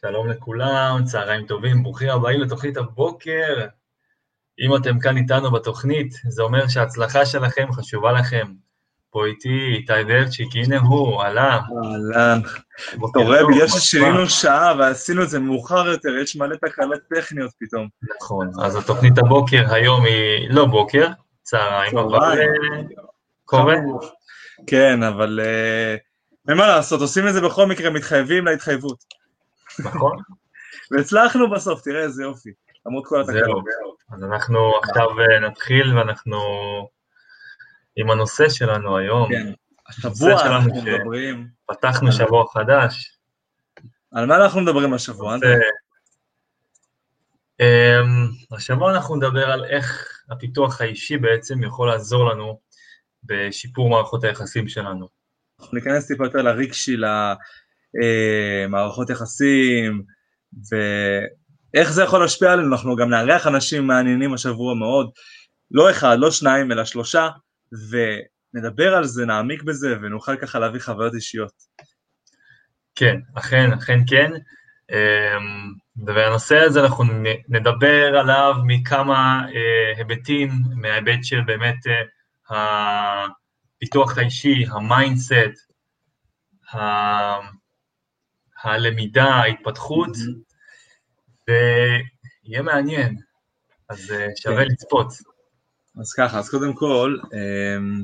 שלום לכולם, צהריים טובים, ברוכים הבאים לתוכנית הבוקר. אם אתם כאן איתנו בתוכנית, זה אומר שההצלחה שלכם חשובה לכם. פה איתי איתי ורצ'יק, הנה הוא, אהלן. אהלן. אתה רואה, בגלל ששינינו שעה ועשינו את זה מאוחר יותר, יש מלא תקלות טכניות פתאום. נכון, אז התוכנית הבוקר היום היא לא בוקר, צהריים, אבל אה, קורה. כן, אבל אה, אין מה לעשות, עושים את זה בכל מקרה, מתחייבים להתחייבות. נכון. והצלחנו בסוף, תראה איזה יופי, למרות כל התקלות. זהו, אז אנחנו עכשיו אה, נתחיל ואנחנו עם הנושא שלנו היום. כן, השבוע אנחנו מדברים. פתחנו שבוע חדש. על מה אנחנו מדברים השבוע? אמ, השבוע אנחנו נדבר על איך הפיתוח האישי בעצם יכול לעזור לנו בשיפור מערכות היחסים שלנו. אנחנו ניכנס טיפה יותר לרגשי, מערכות יחסים, ואיך זה יכול להשפיע עלינו, אנחנו גם נארח אנשים מעניינים השבוע מאוד, לא אחד, לא שניים, אלא שלושה, ונדבר על זה, נעמיק בזה, ונוכל ככה להביא חוויות אישיות. כן, אכן, אכן כן. אמ, והנושא הזה אנחנו נדבר עליו מכמה אה, היבטים, מההיבט של באמת אה, הפיתוח האישי, ה mindset, הלמידה, ההתפתחות, ויהיה מעניין, אז אה, שווה כן. לצפות. אז ככה, אז קודם כל, אמ,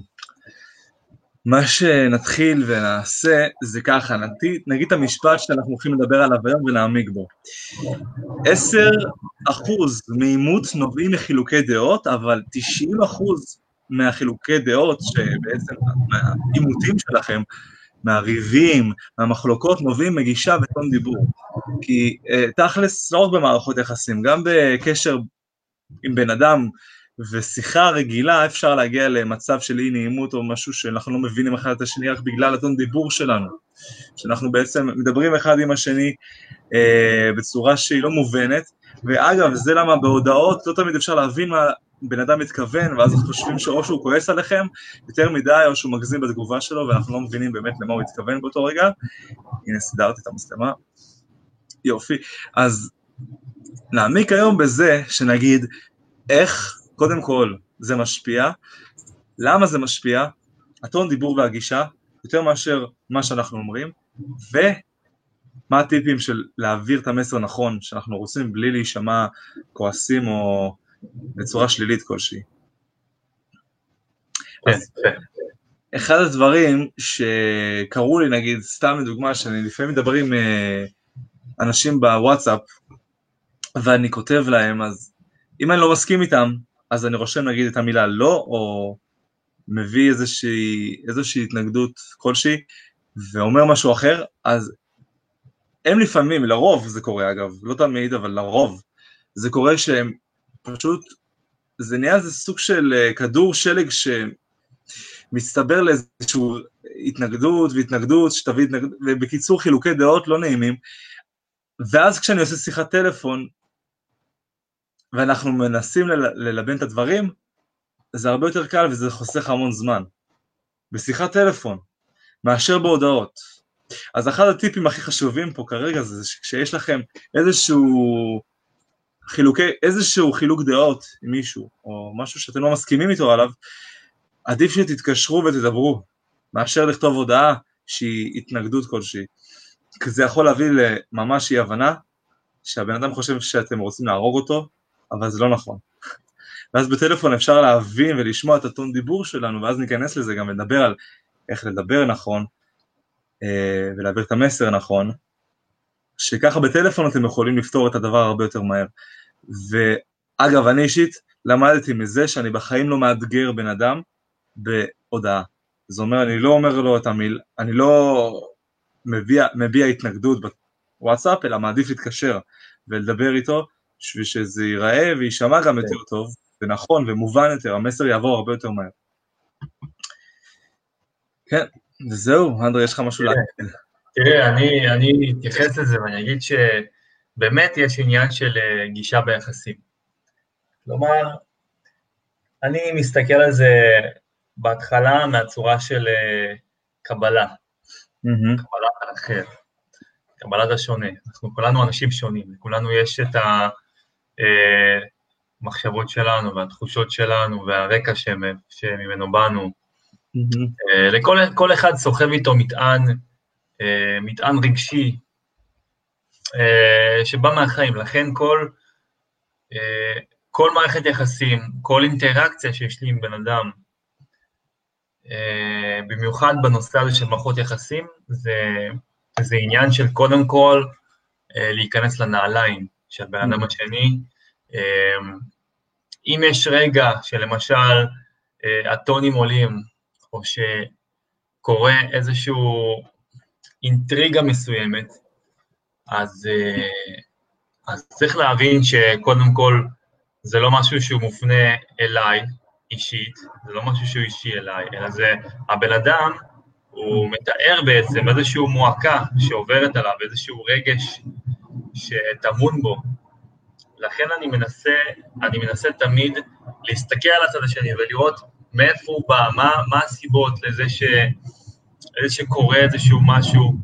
מה שנתחיל ונעשה זה ככה, נגיד, נגיד את המשפט שאנחנו הולכים לדבר עליו היום ונעמיק בו. עשר אחוז מעימות נובעים מחילוקי דעות, אבל תשעים אחוז מהחילוקי דעות, שבעצם מהעימותים שלכם, מהריבים, מהמחלוקות, נובעים מגישה וטון דיבור. כי uh, תכלס, לא רק במערכות יחסים, גם בקשר עם בן אדם ושיחה רגילה, אפשר להגיע למצב של אי נעימות או משהו שאנחנו לא מבינים אחד את השני רק בגלל הטון דיבור שלנו. שאנחנו בעצם מדברים אחד עם השני uh, בצורה שהיא לא מובנת, ואגב, זה למה בהודעות לא תמיד אפשר להבין מה בן אדם מתכוון, ואז אנחנו חושבים שאו שהוא כועס עליכם יותר מדי, או שהוא מגזים בתגובה שלו, ואנחנו לא מבינים באמת למה הוא התכוון באותו רגע. הנה, סידרתי את המצלמה. יופי. אז נעמיק היום בזה שנגיד איך, קודם כל, זה משפיע, למה זה משפיע, הטון דיבור והגישה, יותר מאשר מה שאנחנו אומרים, ומה הטיפים של להעביר את המסר נכון שאנחנו רוצים בלי להישמע כועסים או בצורה שלילית כלשהי. כן, כן. אחד הדברים שקרו לי, נגיד, סתם לדוגמה, שאני לפעמים מדבר עם אה, אנשים בוואטסאפ, ואני כותב להם, אז אם אני לא מסכים איתם, אז אני רושם נגיד את המילה לא, או מביא איזושהי, איזושהי התנגדות כלשהי, ואומר משהו אחר, אז הם לפעמים, לרוב זה קורה אגב, לא תמיד, אבל לרוב, זה קורה שהם פשוט, זה נהיה איזה סוג של אה, כדור שלג שמצטבר לאיזושהי התנגדות והתנגדות, שתביא התנגדות, ובקיצור חילוקי דעות לא נעימים, ואז כשאני עושה שיחת טלפון, ואנחנו מנסים ללבן את הדברים, זה הרבה יותר קל וזה חוסך המון זמן. בשיחת טלפון, מאשר בהודעות. אז אחד הטיפים הכי חשובים פה כרגע זה שכשיש לכם איזשהו חילוקי, איזשהו חילוק דעות עם מישהו, או משהו שאתם לא מסכימים איתו עליו, עדיף שתתקשרו ותדברו, מאשר לכתוב הודעה שהיא התנגדות כלשהי. כי זה יכול להביא לממש אי הבנה, שהבן אדם חושב שאתם רוצים להרוג אותו, אבל זה לא נכון. ואז בטלפון אפשר להבין ולשמוע את הטון דיבור שלנו, ואז ניכנס לזה גם ונדבר על איך לדבר נכון, אה, ולהעביר את המסר נכון, שככה בטלפון אתם יכולים לפתור את הדבר הרבה יותר מהר. ואגב, אני אישית למדתי מזה שאני בחיים לא מאתגר בן אדם בהודעה. זה אומר, אני לא אומר לו את המיל, אני לא מביע, מביע התנגדות בוואטסאפ, אלא מעדיף להתקשר ולדבר איתו, בשביל שזה ייראה ויישמע גם יותר כן. טוב, ונכון ומובן יותר, המסר יעבור הרבה יותר מהר. כן, וזהו, אנדרי, יש לך משהו להגיד? תראה, אני, אני אתייחס לזה ואני אגיד שבאמת יש עניין של אה, גישה ביחסים. כלומר, אני מסתכל על זה בהתחלה מהצורה של uh, קבלה, mm-hmm. קבלת האחר, קבלת השונה. אנחנו כולנו אנשים שונים, לכולנו יש את המחשבות אה, שלנו והתחושות שלנו והרקע שממנו באנו. Mm-hmm. לכל כל אחד סוחב איתו מטען, מטען רגשי שבא מהחיים, לכן כל, כל מערכת יחסים, כל אינטראקציה שיש לי עם בן אדם, אה, במיוחד בנושא הזה של מערכות יחסים, זה, זה עניין של קודם כל אה, להיכנס לנעליים של בן אדם mm-hmm. השני. אה, אם יש רגע שלמשל הטונים עולים, או שקורה איזושהי אינטריגה מסוימת, אז, אז צריך להבין שקודם כל זה לא משהו שהוא מופנה אליי, אישית, זה לא משהו שהוא אישי אליי, אלא זה הבן אדם, הוא מתאר בעצם איזושהי מועקה שעוברת עליו, איזשהו רגש שטמון בו. לכן אני מנסה, אני מנסה תמיד להסתכל על הצד השני ולראות מאיפה הוא בא, מה, מה הסיבות לזה ש, שקורה איזשהו משהו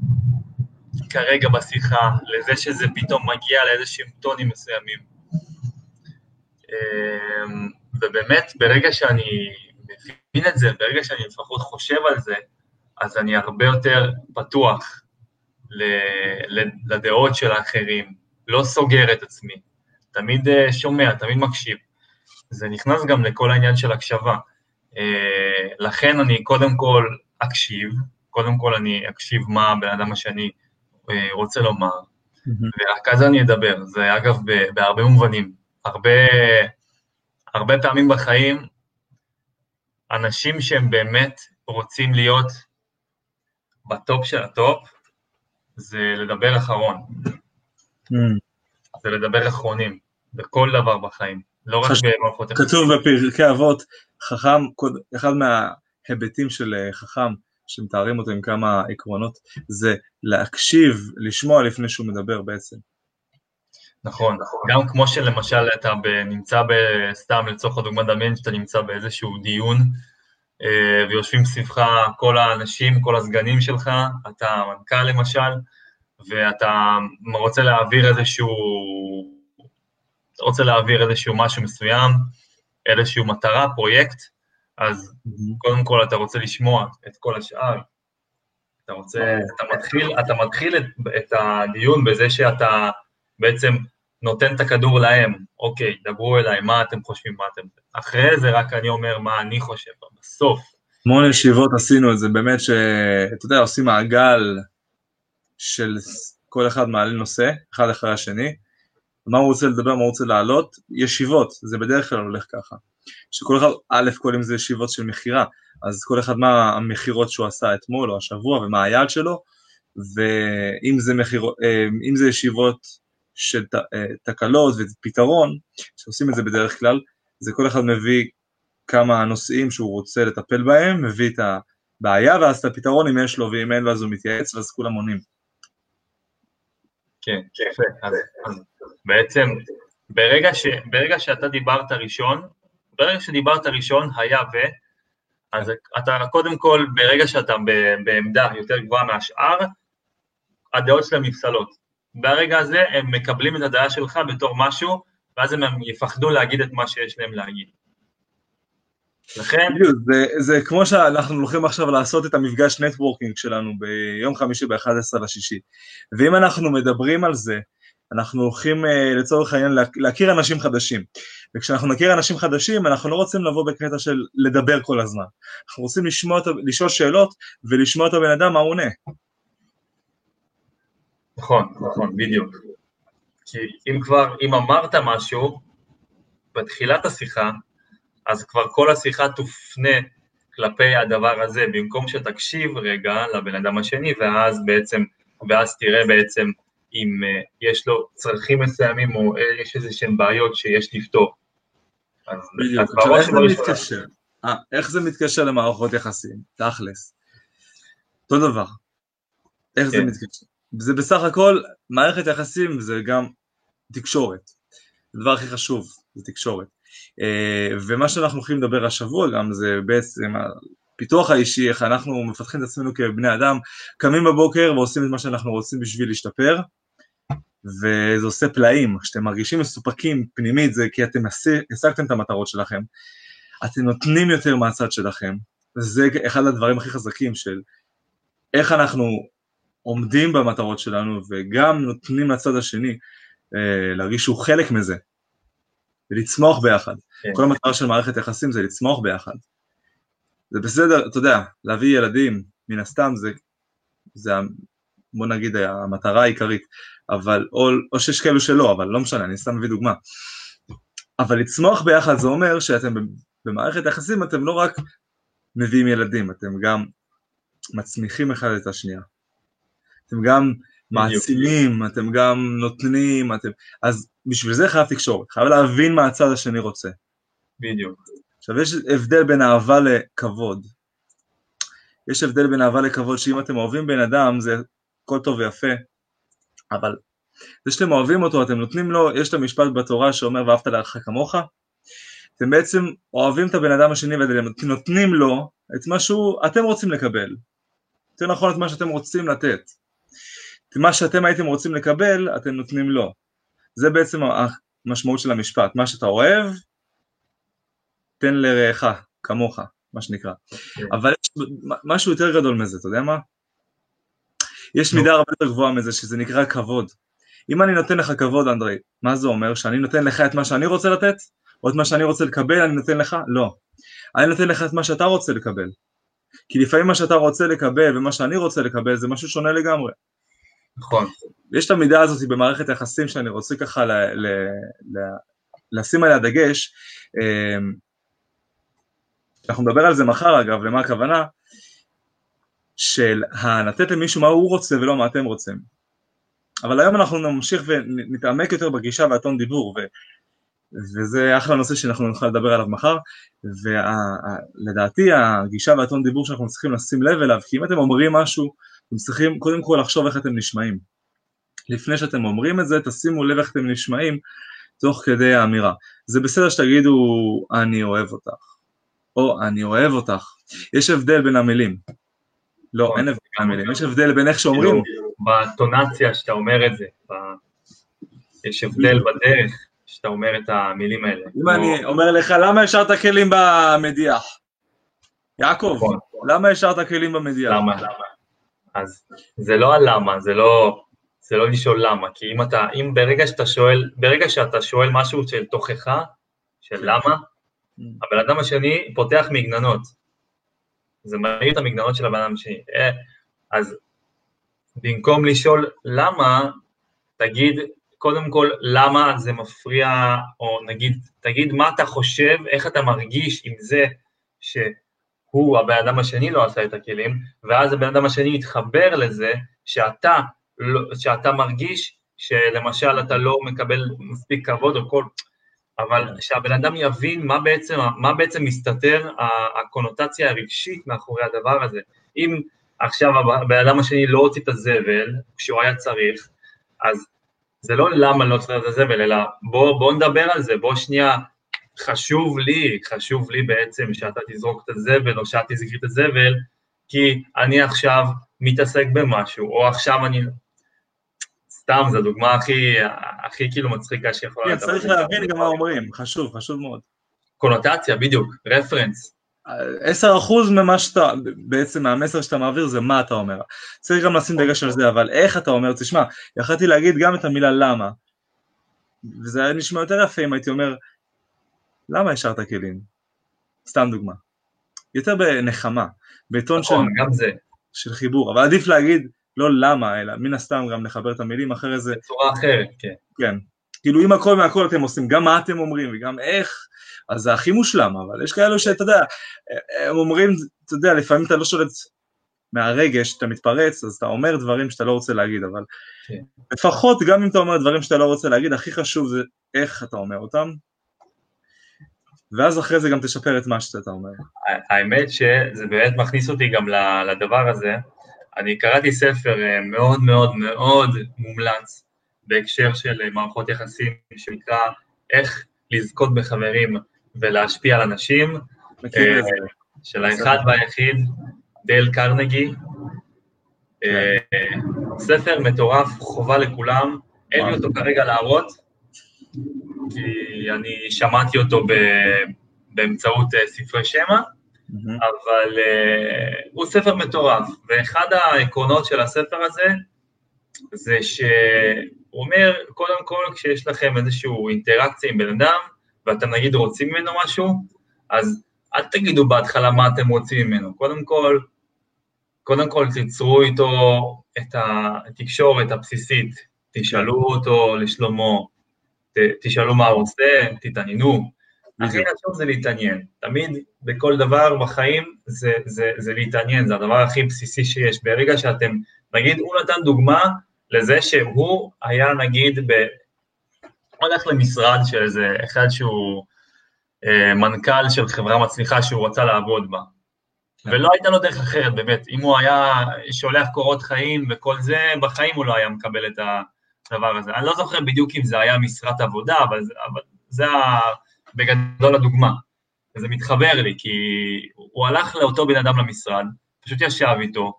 כרגע בשיחה, לזה שזה פתאום מגיע לאיזשהם טונים מסוימים. אמ, ובאמת, ברגע שאני מבין את זה, ברגע שאני לפחות חושב על זה, אז אני הרבה יותר פתוח לדעות של האחרים, לא סוגר את עצמי, תמיד אה, שומע, תמיד מקשיב. זה נכנס גם לכל העניין של הקשבה. אה, לכן אני קודם כל אקשיב, קודם כל אני אקשיב מה הבן אדם השני אה, רוצה לומר, ורק אז אני אדבר. זה אגב בהרבה מובנים. הרבה הרבה פעמים בחיים, אנשים שהם באמת רוצים להיות ב top של ה top, זה לדבר אחרון. זה לדבר אחרונים, בכל דבר בחיים, לא רק במערכות. כתוב בפרקי אבות, חכם, אחד מההיבטים של אה, חכם, שמתארים אותו עם כמה עקרונות, זה להקשיב, לשמוע לפני שהוא מדבר בעצם. נכון, גם כמו שלמשל אתה נמצא סתם לצורך הדוגמה דמיין שאתה נמצא באיזשהו דיון אה, ויושבים סביבך כל האנשים, כל הסגנים שלך, אתה המנכ"ל למשל, ואתה רוצה להעביר איזשהו, רוצה להעביר איזשהו משהו מסוים, איזשהו מטרה, פרויקט, אז mm-hmm. קודם כל אתה רוצה לשמוע את כל השאר. אתה רוצה, אתה מתחיל, אתה מתחיל את, את הדיון בזה שאתה בעצם נותן את הכדור להם, אוקיי, דברו אליי, מה אתם חושבים, מה אתם... אחרי זה רק אני אומר מה אני חושב, בסוף. המון ישיבות עשינו את זה, באמת שאתה יודע, עושים מעגל של כל אחד מעלה נושא, אחד אחרי השני, מה הוא רוצה לדבר, מה הוא רוצה להעלות, ישיבות, זה בדרך כלל הולך ככה. שכל אחד, א', כל אם זה ישיבות של מכירה, אז כל אחד מה המכירות שהוא עשה אתמול או השבוע ומה היעד שלו, ואם זה, מחיר, אה, זה ישיבות של אה, תקלות ופתרון, שעושים את זה בדרך כלל, זה כל אחד מביא כמה נושאים שהוא רוצה לטפל בהם, מביא את הבעיה ואז את הפתרון אם יש לו ואם אין לו אז הוא מתייעץ ואז כולם עונים. כן, יפה. אז, אז בעצם ברגע, ש, ברגע שאתה דיברת ראשון, ברגע שדיברת ראשון היה ו, אז אתה קודם כל, ברגע שאתה בעמדה יותר גבוהה מהשאר, הדעות שלהם נפסלות. ברגע הזה הם מקבלים את הדעה שלך בתור משהו, ואז הם יפחדו להגיד את מה שיש להם להגיד. לכן... זה, זה כמו שאנחנו הולכים עכשיו לעשות את המפגש נטוורקינג שלנו ביום חמישי ב-11 לשישי. ואם אנחנו מדברים על זה, אנחנו הולכים אה, לצורך העניין להכיר אנשים חדשים. וכשאנחנו נכיר אנשים חדשים, אנחנו לא רוצים לבוא בקטע של לדבר כל הזמן. אנחנו רוצים לשמוע, לשאול שאלות ולשמוע את הבן אדם מה הוא עונה. נכון, נכון, בדיוק. כי אם כבר, אם אמרת משהו בתחילת השיחה, אז כבר כל השיחה תופנה כלפי הדבר הזה, במקום שתקשיב רגע לבן אדם השני, ואז בעצם, ואז תראה בעצם אם uh, יש לו צרכים מסוימים או יש איזה שהן בעיות שיש לפתור. בדיוק, עכשיו איך זה מתקשר? 아, איך זה מתקשר למערכות יחסים? תכלס. אותו דבר. איך כן. זה מתקשר? זה בסך הכל, מערכת יחסים זה גם תקשורת. הדבר הכי חשוב זה תקשורת. אה, ומה שאנחנו הולכים לדבר השבוע גם זה בעצם הפיתוח האישי, איך אנחנו מפתחים את עצמנו כבני אדם, קמים בבוקר ועושים את מה שאנחנו רוצים בשביל להשתפר, וזה עושה פלאים, כשאתם מרגישים מסופקים פנימית זה כי אתם השגתם את המטרות שלכם, אתם נותנים יותר מהצד שלכם, וזה אחד הדברים הכי חזקים של איך אנחנו עומדים במטרות שלנו וגם נותנים לצד השני אה, להרגיש שהוא חלק מזה, ולצמוח ביחד. כן. כל המטרה של מערכת יחסים זה לצמוח ביחד. זה בסדר, אתה יודע, להביא ילדים, מן הסתם זה, זה בוא נגיד המטרה העיקרית, אבל, או, או שיש כאלו שלא, אבל לא משנה, אני סתם מביא דוגמה. אבל לצמוח ביחד זה אומר שאתם במערכת יחסים, אתם לא רק מביאים ילדים, אתם גם מצמיחים אחד את השנייה. אתם גם מעצימים, אתם גם נותנים, אתם... אז בשביל זה חייב תקשורת, חייב להבין מה הצד השני רוצה. בדיוק. עכשיו יש הבדל בין אהבה לכבוד. יש הבדל בין אהבה לכבוד שאם אתם אוהבים בן אדם זה הכל טוב ויפה, אבל זה שאתם אוהבים אותו, אתם נותנים לו, יש את המשפט בתורה שאומר ואהבת לערך כמוך, אתם בעצם אוהבים את הבן אדם השני ואתם נותנים לו את מה שאתם רוצים לקבל, יותר נכון את מה שאתם רוצים לתת. את מה שאתם הייתם רוצים לקבל, אתם נותנים לו. זה בעצם המשמעות של המשפט, מה שאתה אוהב, תן לרעך, כמוך, מה שנקרא. כן. אבל יש משהו יותר גדול מזה, אתה יודע מה? יש מידה הרבה יותר גבוהה מזה, שזה נקרא כבוד. אם אני נותן לך כבוד, אנדרי, מה זה אומר? שאני נותן לך את מה שאני רוצה לתת? או את מה שאני רוצה לקבל אני נותן לך? לא. אני נותן לך את מה שאתה רוצה לקבל. כי לפעמים מה שאתה רוצה לקבל ומה שאני רוצה לקבל זה משהו שונה לגמרי. נכון. יש את המידה הזאת במערכת היחסים שאני רוצה ככה ל, ל, ל, לשים עליה דגש. אמ, אנחנו נדבר על זה מחר אגב, למה הכוונה? של לתת למישהו מה הוא רוצה ולא מה אתם רוצים. אבל היום אנחנו נמשיך ונתעמק יותר בגישה והטון דיבור, ו, וזה אחלה נושא שאנחנו נוכל לדבר עליו מחר, ולדעתי הגישה והטון דיבור שאנחנו צריכים לשים לב אליו, כי אם אתם אומרים משהו, אתם צריכים קודם כל לחשוב איך אתם נשמעים. לפני שאתם אומרים את זה, תשימו לב איך אתם נשמעים תוך כדי האמירה. זה בסדר שתגידו אני אוהב אותך, או אני אוהב אותך. יש הבדל בין המילים. לא, נכון. אין הבדל בין המילים, יש הבדל בין איך שאומרים. בטונציה שאתה אומר את זה, יש הבדל בדרך שאתה אומר את המילים האלה. אם אני אומר לך, למה השארת כלים במדיח? יעקב, נכון. למה השארת כלים במדיח? למה? אז זה לא הלמה, זה לא, זה לא לשאול למה, כי אם אתה, אם ברגע שאתה שואל, ברגע שאתה שואל משהו של תוכחה, של למה, mm. הבן אדם השני פותח מגננות. זה מעיר את המגננות של הבן אדם השני. אה, אז במקום לשאול למה, תגיד קודם כל למה זה מפריע, או נגיד, תגיד מה אתה חושב, איך אתה מרגיש עם זה ש... הוא, הבן אדם השני לא עשה את הכלים, ואז הבן אדם השני מתחבר לזה שאתה, לא, שאתה מרגיש שלמשל אתה לא מקבל מספיק כבוד או כל... אבל שהבן אדם יבין מה בעצם, מה בעצם מסתתר הקונוטציה הרגשית מאחורי הדבר הזה. אם עכשיו הבן אדם השני לא הוציא את הזבל כשהוא היה צריך, אז זה לא למה לא צריך את הזבל, אלא בוא, בוא נדבר על זה, בוא שנייה חשוב לי, חשוב לי בעצם שאתה תזרוק את הזבל או שאת תזכרי את הזבל, כי אני עכשיו מתעסק במשהו, או עכשיו אני... סתם, זו הדוגמה הכי, הכי כאילו מצחיקה שיכולה... כן, צריך להבין גם מה אומרים, חשוב, חשוב מאוד. קונוטציה, בדיוק, רפרנס. עשר אחוז ממה שאתה, בעצם מהמסר שאתה מעביר זה מה אתה אומר. צריך גם לשים דגש על זה, אבל איך אתה אומר, תשמע, יכלתי להגיד גם את המילה למה, וזה היה נשמע יותר יפה אם הייתי אומר, למה השארת כלים? סתם דוגמה. יותר בנחמה, בטון נכון, של, זה. של חיבור, אבל עדיף להגיד לא למה, אלא מן הסתם גם לחבר את המילים אחרי זה. בצורה אחרת, כן. כן. כאילו אם הכל מהכל אתם עושים, גם מה אתם אומרים וגם איך, אז זה הכי מושלם, אבל יש כאלו שאתה יודע, הם אומרים, אתה יודע, לפעמים אתה לא שולט מהרגש, אתה מתפרץ, אז אתה אומר דברים שאתה לא רוצה להגיד, אבל כן. לפחות גם אם אתה אומר דברים שאתה לא רוצה להגיד, הכי חשוב זה איך אתה אומר אותם, ואז אחרי זה גם תשפר את מה שאתה אומר. האמת שזה באמת מכניס אותי גם לדבר הזה. אני קראתי ספר אה, מאוד מאוד מאוד מומלץ בהקשר של אה, מערכות יחסים, שנקרא איך לזכות בחברים ולהשפיע על אנשים, אה, של האחד והיחיד, דייל קרנגי. ספר מטורף, חובה לכולם, אין לי אותו כרגע להראות, כי אני שמעתי אותו באמצעות ספרי שמע, mm-hmm. אבל uh, הוא ספר מטורף, ואחד העקרונות של הספר הזה זה שהוא אומר, קודם כל כשיש לכם איזושהי אינטראקציה עם בן אדם, ואתם נגיד רוצים ממנו משהו, אז אל תגידו בהתחלה מה אתם רוצים ממנו, קודם כל, קודם כל תיצרו איתו את התקשורת הבסיסית, תשאלו אותו לשלומו, תשאלו מה הוא עושה, תתעניינו. הכי חשוב זה להתעניין. תמיד בכל דבר בחיים זה, זה, זה להתעניין, זה הדבר הכי בסיסי שיש. ברגע שאתם, נגיד, הוא נתן דוגמה לזה שהוא היה נגיד ב... הולך למשרד של איזה אחד שהוא אה, מנכ"ל של חברה מצליחה שהוא רצה לעבוד בה. כן. ולא הייתה לו דרך אחרת, באמת. אם הוא היה שולח קורות חיים וכל זה, בחיים הוא לא היה מקבל את הדבר הזה. אני לא זוכר בדיוק אם זה היה משרת עבודה, אבל זה, אבל זה בגדול הדוגמה. וזה מתחבר לי, כי הוא הלך לאותו בן אדם למשרד, פשוט ישב איתו,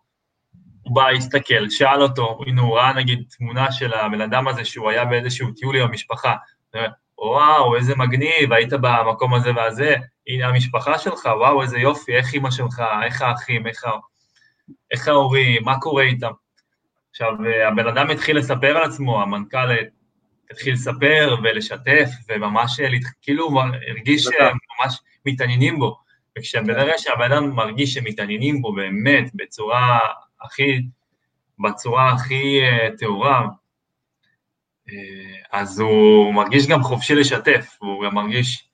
הוא בא, הסתכל, שאל אותו, הנה הוא ראה נגיד תמונה של הבן אדם הזה שהוא היה באיזשהו טיול עם המשפחה, וואו, איזה מגניב, היית במקום הזה והזה, הנה המשפחה שלך, וואו, איזה יופי, איך אימא שלך, איך האחים, איך, איך ההורים, מה קורה איתם. עכשיו, הבן אדם התחיל לספר על עצמו, המנכ"ל התחיל לספר ולשתף, וממש כאילו הוא הרגיש שהם ממש מתעניינים בו. וכשברגע שהבן אדם מרגיש שמתעניינים בו באמת בצורה הכי, בצורה הכי uh, טהורה, אז הוא מרגיש גם חופשי לשתף, הוא גם מרגיש,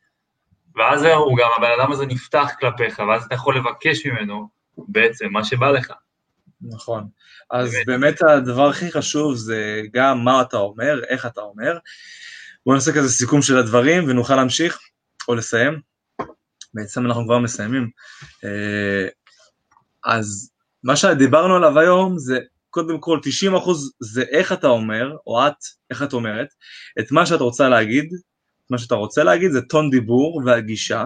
ואז הוא גם, הבן אדם הזה נפתח כלפיך, ואז אתה יכול לבקש ממנו בעצם מה שבא לך. נכון. אז באמת. הדבר הכי חשוב זה גם מה אתה אומר, איך אתה אומר. בואו נעשה כזה סיכום של הדברים ונוכל להמשיך או לסיים. בעצם אנחנו כבר מסיימים. אה, אז מה שדיברנו עליו היום זה קודם כל 90% זה איך אתה אומר, או את, איך את אומרת, את מה שאת רוצה להגיד, מה שאתה רוצה להגיד זה טון דיבור והגישה.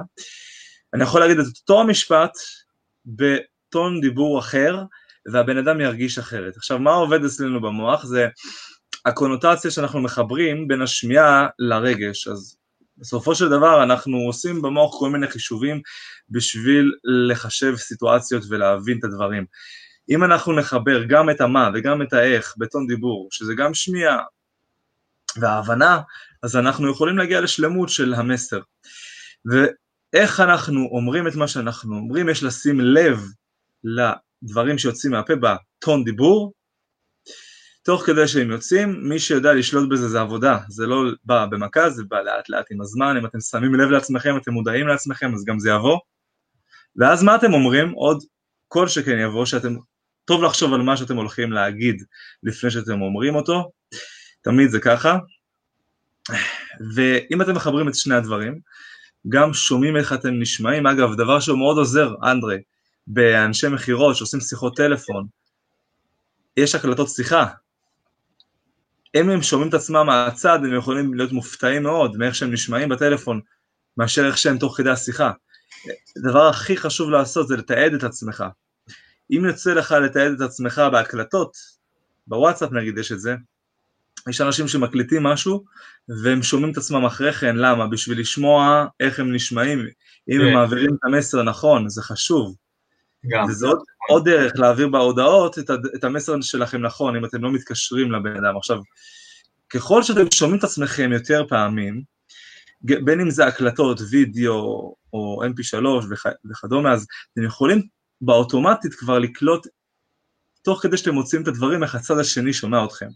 אני יכול להגיד את אותו המשפט בטון דיבור אחר, והבן אדם ירגיש אחרת. עכשיו, מה עובד אצלנו במוח? זה הקונוטציה שאנחנו מחברים בין השמיעה לרגש. אז בסופו של דבר אנחנו עושים במוח כל מיני חישובים בשביל לחשב סיטואציות ולהבין את הדברים. אם אנחנו נחבר גם את המה וגם את האיך בטון דיבור, שזה גם שמיעה וההבנה, אז אנחנו יכולים להגיע לשלמות של המסר. ואיך אנחנו אומרים את מה שאנחנו אומרים, יש לשים לב דברים שיוצאים מהפה בטון דיבור, תוך כדי שהם יוצאים, מי שיודע לשלוט בזה זה עבודה, זה לא בא במכה, זה בא לאט לאט עם הזמן, אם אתם שמים לב לעצמכם, אתם מודעים לעצמכם, אז גם זה יבוא. ואז מה אתם אומרים? עוד כל שכן יבוא, שאתם, טוב לחשוב על מה שאתם הולכים להגיד לפני שאתם אומרים אותו, תמיד זה ככה. ואם אתם מחברים את שני הדברים, גם שומעים איך אתם נשמעים, אגב, דבר שהוא מאוד עוזר, אנדרי, באנשי מכירות שעושים שיחות טלפון, יש הקלטות שיחה. אם הם שומעים את עצמם מהצד, הם יכולים להיות מופתעים מאוד מאיך שהם נשמעים בטלפון, מאשר איך שהם תוך כדי השיחה. הדבר הכי חשוב לעשות זה לתעד את עצמך. אם יוצא לך לתעד את עצמך בהקלטות, בוואטסאפ נגיד יש את זה, יש אנשים שמקליטים משהו והם שומעים את עצמם אחרי כן, למה? בשביל לשמוע איך הם נשמעים, אם הם כן. מעבירים את המסר נכון, זה חשוב. גם. עוד, עוד דרך להעביר בהודעות את, את המסר שלכם נכון, אם אתם לא מתקשרים לבן אדם. עכשיו, ככל שאתם שומעים את עצמכם יותר פעמים, בין אם זה הקלטות, וידאו או mp3 וכ, וכדומה, אז אתם יכולים באוטומטית כבר לקלוט, תוך כדי שאתם מוצאים את הדברים, איך הצד השני שומע אתכם.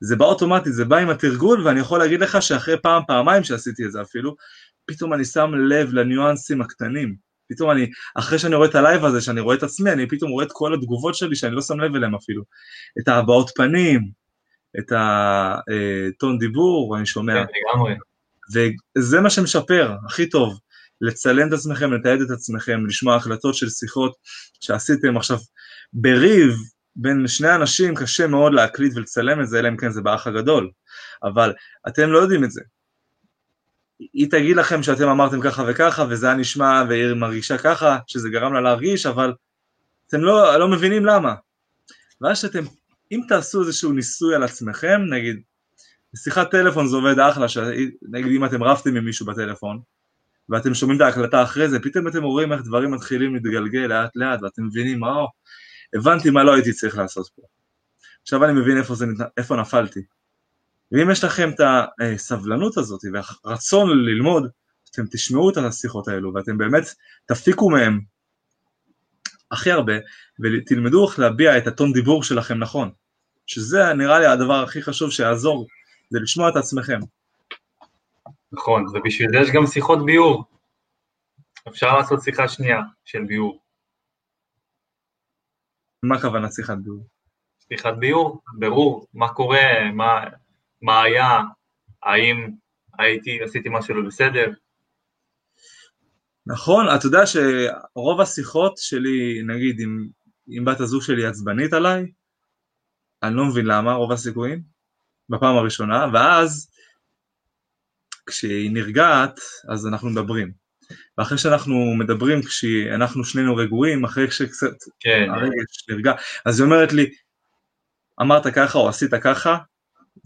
זה בא אוטומטית, זה בא עם התרגול, ואני יכול להגיד לך שאחרי פעם, פעמיים שעשיתי את זה אפילו, פתאום אני שם לב לניואנסים הקטנים. פתאום אני, אחרי שאני רואה את ה live הזה, שאני רואה את עצמי, אני פתאום רואה את כל התגובות שלי שאני לא שם לב אליהם אפילו. את ההבעות פנים, את הטון דיבור, אני שומע. כן, לגמרי. וזה מה שמשפר, הכי טוב. לצלם את עצמכם, לתעד את עצמכם, לשמוע החלטות של שיחות שעשיתם עכשיו בריב בין שני אנשים, קשה מאוד להקליט ולצלם את זה, אלא אם כן זה באח הגדול. אבל אתם לא יודעים את זה. היא תגיד לכם שאתם אמרתם ככה וככה, וזה היה נשמע, והיא מרגישה ככה, שזה גרם לה להרגיש, אבל אתם לא, לא מבינים למה. ואז שאתם, אם תעשו איזשהו ניסוי על עצמכם, נגיד, שיחת טלפון זה עובד אחלה, ש... נגיד אם אתם רבתם עם מישהו בטלפון, ואתם שומעים את ההקלטה אחרי זה, פתאום אתם רואים איך דברים מתחילים להתגלגל לאט לאט, ואתם מבינים, או, הבנתי מה לא הייתי צריך לעשות פה. עכשיו אני מבין איפה, זה, איפה נפלתי. ואם יש לכם את הסבלנות הזאת והרצון ללמוד, אתם תשמעו את השיחות האלו ואתם באמת תפיקו מהם הכי הרבה ותלמדו איך להביע את הטון דיבור שלכם נכון, שזה נראה לי הדבר הכי חשוב שיעזור, זה לשמוע את עצמכם. נכון, ובשביל זה יש גם שיחות ביור. אפשר לעשות שיחה שנייה של ביור. מה הכוונה שיחת ביור? שיחת ביור, ברור, מה קורה, מה, מה היה, האם הייתי, עשיתי משהו לא בסדר. נכון, אתה יודע שרוב השיחות שלי, נגיד, אם, אם בת הזוג שלי עצבנית עליי, אני לא מבין למה, רוב הסיכויים, בפעם הראשונה, ואז כשהיא נרגעת, אז אנחנו מדברים. ואחרי שאנחנו מדברים, כשאנחנו שנינו רגועים, אחרי שקצת כן. הרגש נרגע, אז היא אומרת לי, אמרת ככה או עשית ככה,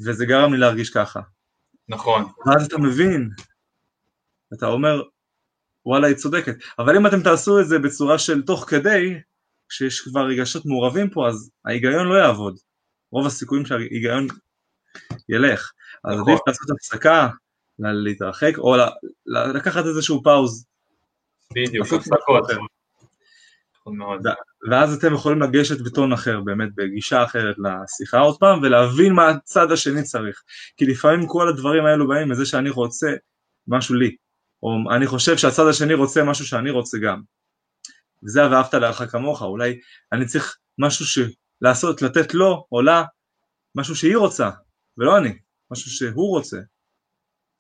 וזה גרם לי להרגיש ככה. נכון. ואז אתה מבין, אתה אומר, וואלה, היא צודקת. אבל אם אתם תעשו את זה בצורה של תוך כדי, כשיש כבר רגשות מעורבים פה, אז ההיגיון לא יעבוד. רוב הסיכויים שההיגיון ילך. אז נכון. עדיף לעשות הפסקה, להתרחק, או לקחת איזשהו פאוז. בדיוק, הפסקות. נכון ואז אתם יכולים לגשת בטון אחר, באמת בגישה אחרת לשיחה עוד פעם, ולהבין מה הצד השני צריך. כי לפעמים כל הדברים האלו באים מזה שאני רוצה משהו לי, או אני חושב שהצד השני רוצה משהו שאני רוצה גם. וזה ואהבת לאחר כמוך, אולי אני צריך משהו ש... לעשות, לתת לו או לה משהו שהיא רוצה, ולא אני, משהו שהוא רוצה.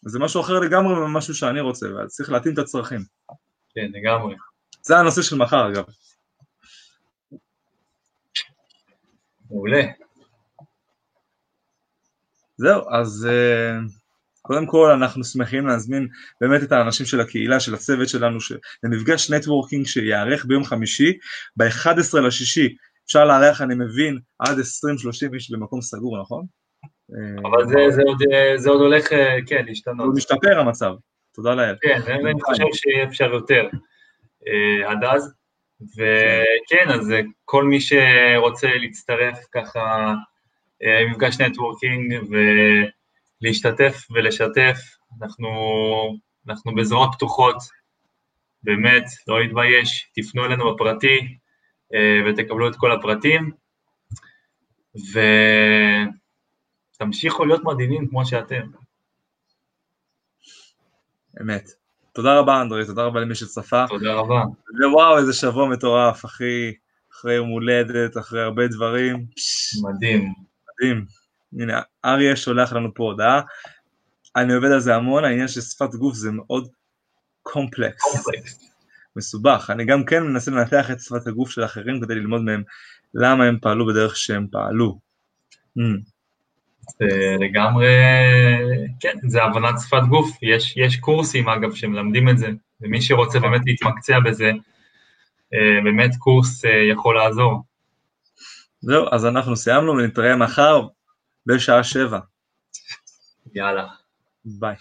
זה משהו אחר לגמרי ממשהו שאני רוצה, ואז צריך להתאים את הצרכים. כן, לגמרי. זה הנושא של מחר אגב. מעולה. זהו, אז uh, קודם כל אנחנו שמחים להזמין באמת את האנשים של הקהילה, של הצוות שלנו, למפגש נטוורקינג שיארך ביום חמישי, ב-11 לשישי. אפשר לארח, אני מבין, עד 20-30 איש במקום סגור, נכון? אבל זה, זה, עוד, זה עוד הולך, אה, כן, להשתנות. הוא משתפר המצב, תודה לאל. כן, אני חושב שיהיה אפשר יותר אה, עד אז. וכן, אז כל מי שרוצה להצטרף ככה למפגש אה, נטוורקינג ולהשתתף ולשתף, אנחנו, אנחנו בזרועות פתוחות, באמת, לא להתבייש, תפנו אלינו בפרטי ותקבלו את כל הפרטים. ו... תמשיכו להיות מדהימים כמו שאתם. אמת. תודה רבה אנדרי, תודה רבה למי שצפה. תודה רבה. ווואו, איזה שבוע מטורף, אחי, אחרי יום הולדת, אחרי הרבה דברים. מדהים. מדהים. הנה, אריה שולח לנו פה הודעה. אני עובד על זה המון, העניין של שפת גוף זה מאוד קומפלקס. קומפלקס. מסובך. אני גם כן מנסה לנתח את שפת הגוף של אחרים כדי ללמוד מהם למה הם פעלו בדרך שהם פעלו. Mm. לגמרי, כן, זה הבנת שפת גוף, יש, יש קורסים אגב שמלמדים את זה, ומי שרוצה באמת להתמקצע בזה, אה, באמת קורס אה, יכול לעזור. זהו, אז אנחנו סיימנו ונתראה מחר בשעה שבע. יאללה. ביי.